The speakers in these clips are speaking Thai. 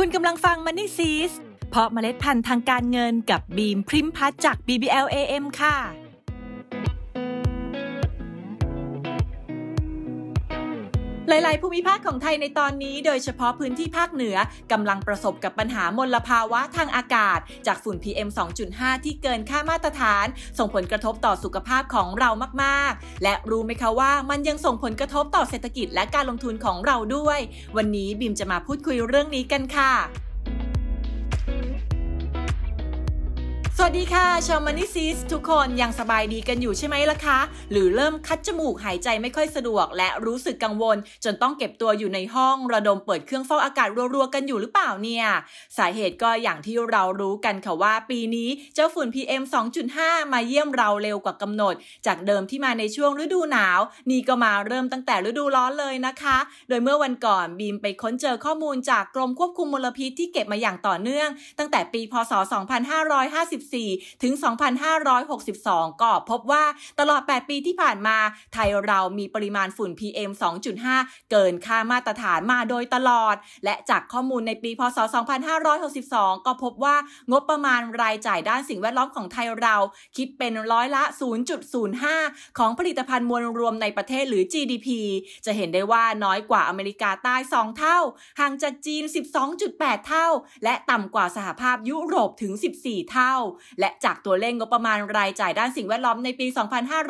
คุณกำลังฟัง Money s e e s เพราะเมล็ดพันธุ์ทางการเงินกับบีมพริมพัฒจาก BBL AM ค่ะ หลาย ๆ ภูมิภาคของไทยในตอนนี้โดยเฉพาะพื้นที่ภาคเหนือกำลังประสบกับปัญหามลภาวะทางอากาศ จากฝุ่น PM 2.5 ที่เกินค่ามาตรฐาน ส่งผลกระทบต่อสุขภาพของเรามาก ๆ และรู้ไหมคะว่ามันยังส่งผลกระทบต่อเศรษฐกิจและการลงทุนของเราด้วย วันนี้บิมจะมาพูดคุยเรื่องนี้กันค่ะ วัสดีค่ะชาวมานิซิสทุกคนยังสบายดีกันอยู่ใช่ไหมล่ะคะ หรือเริ่มคัดจมูกหายใจไม่ค่อยสะดวก และรู้สึกกังวล จนต้องเก็บตัวอยู่ในห้องระดมเปิดเครื่องฟอกอากาศรัวๆกันอยู่หรือเปล่าเนี่ย สาเหตุก็อย่างที่เรารู้กันค่ะว่า ปีนี้เจ้าฝุ่น PM 2.5 มาเยี่ยมเราเร็วกว่ากำหนด จากเดิมที่มาในช่วงฤดูหนาว นี่ก็มาเริ่มตั้งแต่ฤดูร้อนเลยนะคะ โดยเมื่อวันก่อนบีมไปค้นเจอข้อมูลจากกรมควบคุมมลพิษที่เก็บมาอย่างต่อเนื่อง ตั้งแต่ปีพศ 2550 24ถึง 2562 ก็พบว่าตลอด 8 ปีที่ผ่านมา ไทยเรามีปริมาณฝุ่น PM 2.5 เกินค่ามาตรฐานมาโดยตลอด และจากข้อมูลในปีพศ 2562 ก็พบว่างบประมาณรายจ่ายด้านสิ่งแวดล้อมของไทยเราคิดเป็นร้อยละ 0.05 ของผลิตภัณฑ์มวลรวมในประเทศหรือ GDP จะเห็นได้ว่าน้อยกว่าอเมริกาใต้ 2 เท่า ห่างจากจีน 12.8 เท่า และต่ำกว่าสหภาพยุโรปถึง 14 เท่าและจากตัวเลขงบประมาณรายจ่ายด้านสิ่งแวดล้อมในปี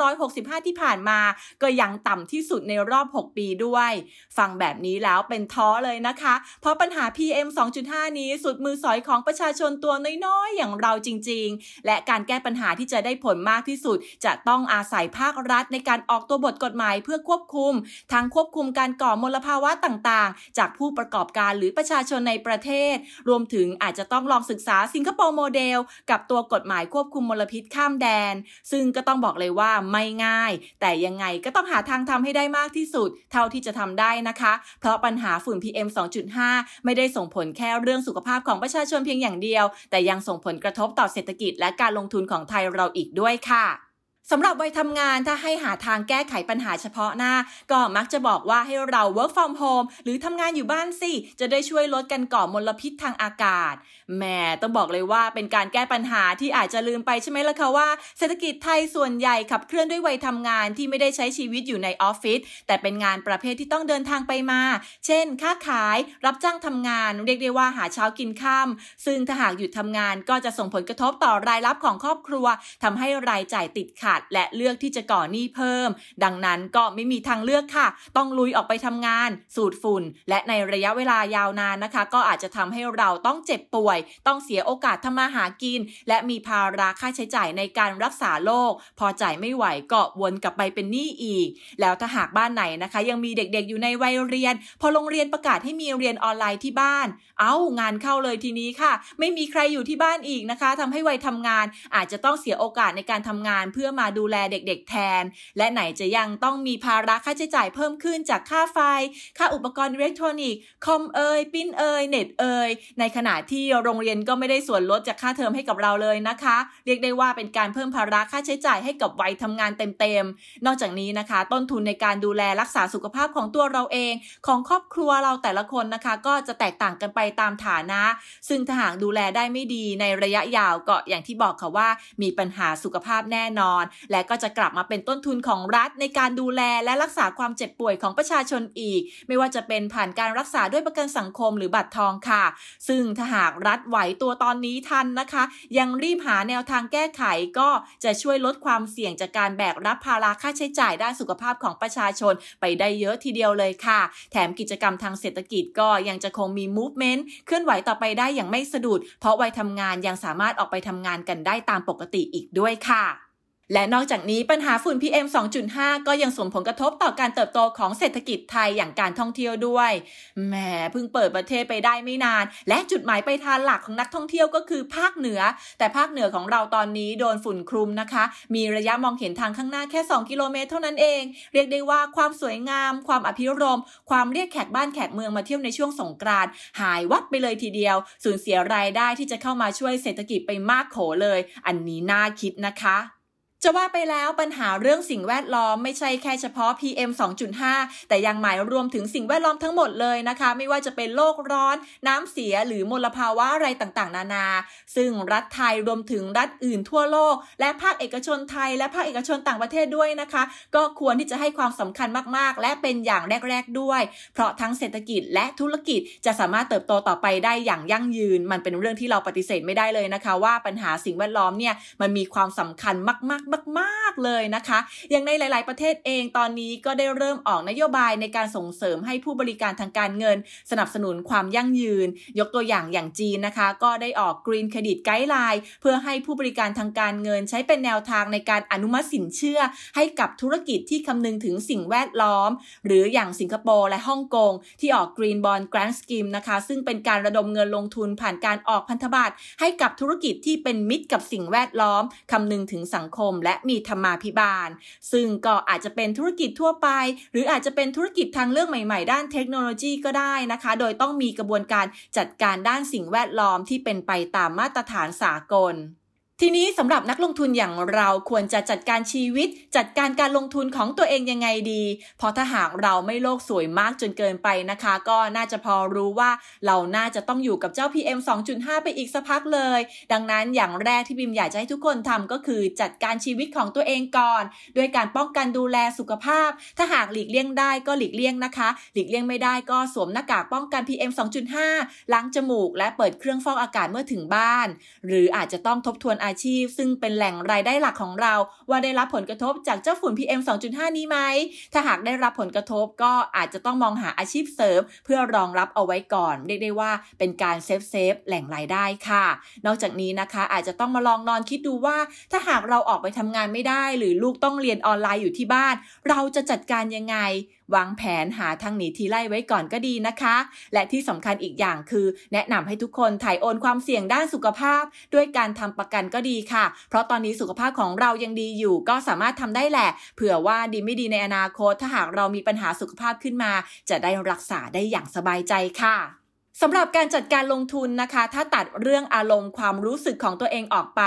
2565 ที่ผ่านมา ก็ยังต่ำที่สุดในรอบ 6 ปีด้วย ฟังแบบนี้แล้วเป็นท้อเลยนะคะ เพราะปัญหา PM 2.5 นี้สุดมือสอยของประชาชนตัวน้อยๆ อย่างเราจริง ๆ และการแก้ปัญหาที่จะได้ผลมากที่สุด จะต้องอาศัยภาครัฐในการออกตัวบทกฎหมายเพื่อควบคุม ทั้งควบคุมการก่อมลภาวะต่างๆ จากผู้ประกอบการหรือประชาชนในประเทศ รวมถึงอาจจะต้องลองศึกษาสิงคโปร์โมเดล กับตัวกฎหมายควบคุมมลพิษข้ามแดน ซึ่งก็ต้องบอกเลยว่าไม่ง่าย แต่ยังไงก็ต้องหาทางทำให้ได้มากที่สุด เท่าที่จะทำได้นะคะ เพราะปัญหาฝุ่น PM 2.5 ไม่ได้ส่งผลแค่เรื่องสุขภาพของประชาชนเพียงอย่างเดียว แต่ยังส่งผลกระทบต่อเศรษฐกิจและการลงทุนของไทยเราอีกด้วยค่ะ สำหรับวัยทำงานถ้าให้หาทางแก้ไขปัญหาเฉพาะหน้า ก็มักจะบอกว่าให้เรา work from home หรือทำงานอยู่บ้านสิ จะได้ช่วยลดกันก่อมลพิษทางอากาศแหมต้องบอกเลยว่าเป็นการแก้ปัญหาที่อาจจะลืมไปใช่ไหมล่ะคะว่า เศรษฐกิจไทยส่วนใหญ่ขับเคลื่อนด้วยวัยทำงานที่ไม่ได้ใช้ชีวิตอยู่ในออฟฟิศแต่เป็นงานประเภทที่ต้องเดินทางไปมา เช่น ค้าขาย รับจ้างทำงาน เรียกได้ว่าหาเช้ากินค่ำซึ่งถ้าหากหยุดทำงานก็จะส่งผลกระทบต่อรายรับของครอบครัวทำให้รายจ่ายติดขัดและเลือกที่จะก่อหนี้เพิ่ม ดังนั้นก็ไม่มีทางเลือกค่ะ ต้องลุยออกไปทำงาน สูดฝุ่น และในระยะเวลายาวนานนะคะ ก็อาจจะทำให้เราต้องเจ็บป่วย ต้องเสียโอกาสทำมาหากิน และมีภาระค่าใช้จ่ายในการรักษาโรคพอจ่ายไม่ไหวก็วนกลับไปเป็นหนี้อีก แล้วถ้าหากบ้านไหนนะคะ ยังมีเด็กๆอยู่ในวัยเรียน พอโรงเรียนประกาศให้มีเรียนออนไลน์ที่บ้าน เอ้างานเข้าเลยทีนี้ค่ะ ไม่มีใครอยู่ที่บ้านอีกนะคะทำให้วัยทำงานอาจจะต้องเสียโอกาสในการทำงานเพื่อมาดูแลเด็กๆแทน และไหนจะยังต้องมีภาระค่าใช้จ่ายเพิ่มขึ้นจากค่าไฟ ค่าอุปกรณ์อิเล็กทรอนิกส์คอมเอยปิ้นเอยเน็ตเอยในขณะที่โรงเรียนก็ไม่ได้ส่วนลดจากค่าเทอมให้กับเราเลยนะคะ เรียกได้ว่าเป็นการเพิ่มภาระค่าใช้จ่ายให้กับวัยทำงานเต็มๆ นอกจากนี้นะคะ ต้นทุนในการดูแลรักษาสุขภาพของตัวเราเอง ของครอบครัวเราแต่ละคนนะคะ ก็จะแตกต่างกันไปตามฐานะ ซึ่งถ้าหากดูแลได้ไม่ดีในระยะยาวก็อย่างที่บอกค่ะว่า มีปัญหาสุขภาพแน่นอนและก็จะกลับมาเป็นต้นทุนของรัฐในการดูแลและรักษาความเจ็บป่วยของประชาชนอีก ไม่ว่าจะเป็นผ่านการรักษาด้วยประกันสังคมหรือบัตรทองค่ะ ซึ่งถ้าหากรัฐไหวตัวตอนนี้ทันนะคะ ยังรีบหาแนวทางแก้ไขก็จะช่วยลดความเสี่ยงจากการแบกรับภาระค่าใช้จ่ายด้านสุขภาพของประชาชนไปได้เยอะทีเดียวเลยค่ะ แถมกิจกรรมทางเศรษฐกิจก็ยังจะคงมี movement เคลื่อนไหวต่อไปได้อย่างไม่สะดุด เพราะวัยทำงานยังสามารถออกไปทำงานกันได้ตามปกติอีกด้วยค่ะ และนอกจากนี้ปัญหาฝุ่น PM 2.5 ก็ยังส่งผลกระทบต่อการเติบโตของเศรษฐกิจไทยอย่างการท่องเที่ยวด้วย แหมเพิ่งเปิดประเทศไปได้ไม่นาน และจุดหมายไปทางหลักของนักท่องเที่ยวก็คือภาคเหนือ แต่ภาคเหนือของเราตอนนี้โดนฝุ่นคลุมนะคะ มีระยะมองเห็นทางข้างหน้าแค่ 2 กิโลเมตรเท่านั้นเอง เรียกได้ว่าความสวยงาม ความอภิรมความเรียกแขกบ้านแขกเมืองมาเที่ยวในช่วงสงกรานต์หายวับไปเลยทีเดียว สูญเสียรายได้ที่จะเข้ามาช่วยเศรษฐกิจไปมากโขเลย อันนี้น่าคิดนะคะ จะว่าไปแล้วปัญหาเรื่องสิ่งแวดล้อมไม่ใช่แค่เฉพาะ PM 2.5 แต่ยังหมายรวมถึงสิ่งแวดล้อมทั้งหมดเลยนะคะ ไม่ว่าจะเป็นโลกร้อน น้ำเสียหรือมลภาวะอะไรต่างๆ นานา ซึ่งรัฐไทยรวมถึงรัฐอื่นทั่วโลก และภาคเอกชนไทย และภาคเอกชนต่างประเทศด้วยนะคะ ก็ควรที่จะให้ความสำคัญมากๆ และเป็นอย่างแรก ๆด้วย เพราะทั้งเศรษฐกิจและธุรกิจจะสามารถเติบโตต่อไปได้อย่างยั่งยืน มันเป็นเรื่องที่เราปฏิเสธไม่ได้เลยนะคะ ว่าปัญหาสิ่งแวดล้อมเนี่ยมันมีความสำคัญมากๆมากๆเลยนะคะ อย่างในหลาย ๆ ประเทศเองตอนนี้ก็ได้เริ่มออกนโยบายในการส่งเสริมให้ผู้บริการทางการเงิน สนับสนุนความยั่งยืน ยกตัวอย่างอย่างจีนนะคะ ก็ได้ออก Green Credit Guideline เพื่อให้ผู้บริการทางการเงิน ใช้เป็นแนวทางในการอนุมัติสินเชื่อ ให้กับธุรกิจที่คำนึงถึงสิ่งแวดล้อม หรืออย่างสิงคโปร์และฮ่องกงที่ออก Green Bond Grant Scheme นะคะ ซึ่งเป็นการระดมเงินลงทุนผ่านการออกพันธบัตรให้กับธุรกิจที่เป็นมิตรกับสิ่งแวดล้อมคำนึงถึงสังคมและมีธรรมาภิบาล ซึ่งก็อาจจะเป็นธุรกิจทั่วไป หรืออาจจะเป็นธุรกิจทางเลือกใหม่ๆ ด้านเทคโนโลยีก็ได้นะคะ โดยต้องมีกระบวนการจัดการด้านสิ่งแวดล้อมที่เป็นไปตามมาตรฐานสากล ทีนี้สำหรับนักลงทุนอย่างเราควรจะจัดการชีวิต จัดการการลงทุนของตัวเองยังไงดีเพราะถ้าหากเราไม่โลกสวยมากจนเกินไปนะคะ ก็น่าจะพอรู้ว่าเราน่าจะต้องอยู่กับเจ้า PM 2.5 ไปอีกสักพักเลย ดังนั้นอย่างแรกที่บิมอยากจะให้ทุกคนทำก็คือจัดการชีวิตของตัวเองก่อนด้วยการป้องกันดูแลสุขภาพ ถ้าหากหลีกเลี่ยงได้ก็หลีกเลี่ยงนะคะ หลีกเลี่ยงไม่ได้ก็สวมหน้ากากป้องกัน PM 2.5 ล้างจมูก และเปิดเครื่องฟอกอากาศเมื่อถึงบ้าน หรืออาจจะต้องทบทวนอาชีพ ซึ่งเป็นแหล่งรายได้หลักของเรา ว่าได้รับผลกระทบจากเจ้าฝุ่น PM 2.5 นี้ไหม ถ้าหากได้รับผลกระทบก็อาจจะต้องมองหาอาชีพเสริม เพื่อรองรับเอาไว้ก่อน เรียกได้ว่าเป็นการ save save แหล่งรายได้ค่ะ นอกจากนี้นะคะอาจจะต้องมาลองนอนคิดดูว่า ถ้าหากเราออกไปทำงานไม่ได้ หรือลูกต้องเรียนออนไลน์อยู่ที่บ้าน เราจะจัดการยังไง วางแผนหาทางหนีทีไล่ไว้ก่อนก็ดีนะคะ และที่สำคัญอีกอย่างคือ แนะนำให้ทุกคนถ่ายโอนความเสี่ยงด้านสุขภาพ ด้วยการทำประกันก็ดีค่ะ เพราะตอนนี้สุขภาพของเรายังดีอยู่ ก็สามารถทำได้แหละ เผื่อว่าดีไม่ดีในอนาคต ถ้าหากเรามีปัญหาสุขภาพขึ้นมา จะได้รักษาได้อย่างสบายใจค่ะ สำหรับการจัดการลงทุนนะคะ ถ้าตัดเรื่องอารมณ์ความรู้สึกของตัวเองออกไป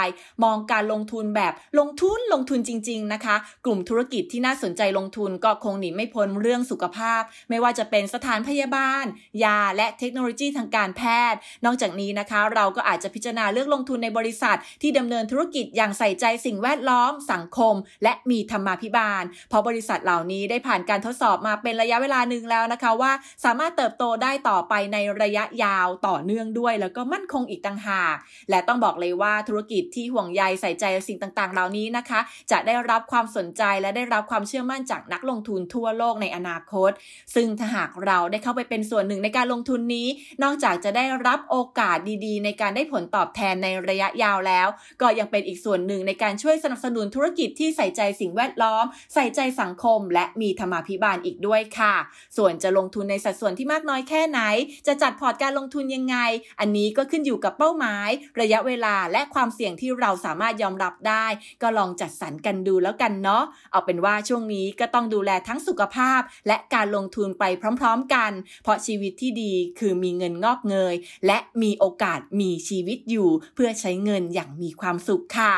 มองการลงทุนแบบลงทุนลงทุนจริง ๆนะคะ กลุ่มธุรกิจที่น่าสนใจลงทุนก็คงหนีไม่พ้นเรื่องสุขภาพ ไม่ว่าจะเป็นสถานพยาบาล ยาและเทคโนโลยีทางการแพทย์ นอกจากนี้นะคะ เราก็อาจจะพิจารณาเลือกลงทุนในบริษัท ที่ดำเนินธุรกิจอย่างใส่ใจสิ่งแวดล้อม สังคม และมีธรรมาภิบาล เพราะบริษัทเหล่านี้ได้ผ่านการทดสอบมาเป็นระยะเวลาหนึ่งแล้วนะคะว่า สามารถเติบโตได้ต่อไปในระยะยาวต่อเนื่องด้วย แล้วก็มั่นคงอีกต่างหาก และต้องบอกเลยว่าธุรกิจที่ห่วงใยใส่ใจสิ่งต่างๆ เหล่านี้นะคะ จะได้รับความสนใจและได้รับความเชื่อมั่นจากนักลงทุนทั่วโลกในอนาคต ซึ่งถ้าหากเราได้เข้าไปเป็นส่วนหนึ่งในการลงทุนนี้ นอกจากจะได้รับโอกาสดีๆ ในการได้ผลตอบแทนในระยะยาวแล้ว ก็ยังเป็นอีกส่วนหนึ่งในการช่วยสนับสนุนธุรกิจที่ใส่ใจสิ่งแวดล้อม ใส่ใจสังคม และมีธรรมาภิบาลอีกด้วยค่ะ ส่วนจะลงทุนในสัดส่วนที่มากน้อยแค่ไหน จะจัดพอร์ตการลงทุนยังไง อันนี้ก็ขึ้นอยู่กับเป้าหมาย ระยะเวลาและความเสี่ยงที่เราสามารถยอมรับได้ ก็ลองจัดสรรกันดูแล้วกันเนาะเอาเป็นว่าช่วงนี้ก็ต้องดูแลทั้งสุขภาพ และการลงทุนไปพร้อม ๆกัน เพราะชีวิตที่ดีคือมีเงินงอกเงย และมีโอกาสมีชีวิตอยู่ เพื่อใช้เงินอย่างมีความสุขค่ะ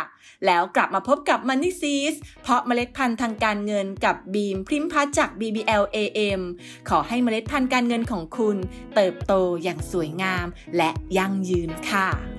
แล้วกลับมาพบกับ Money s e e s เพราะเมล็ดพันธุ์ทางการเงินกับบีมพริมพัฒจาก BBL AM ขอให้เมล็ดพันธุ์การเงินของคุณ เติบโตอย่างสวยงามและยั่งยืนค่ะ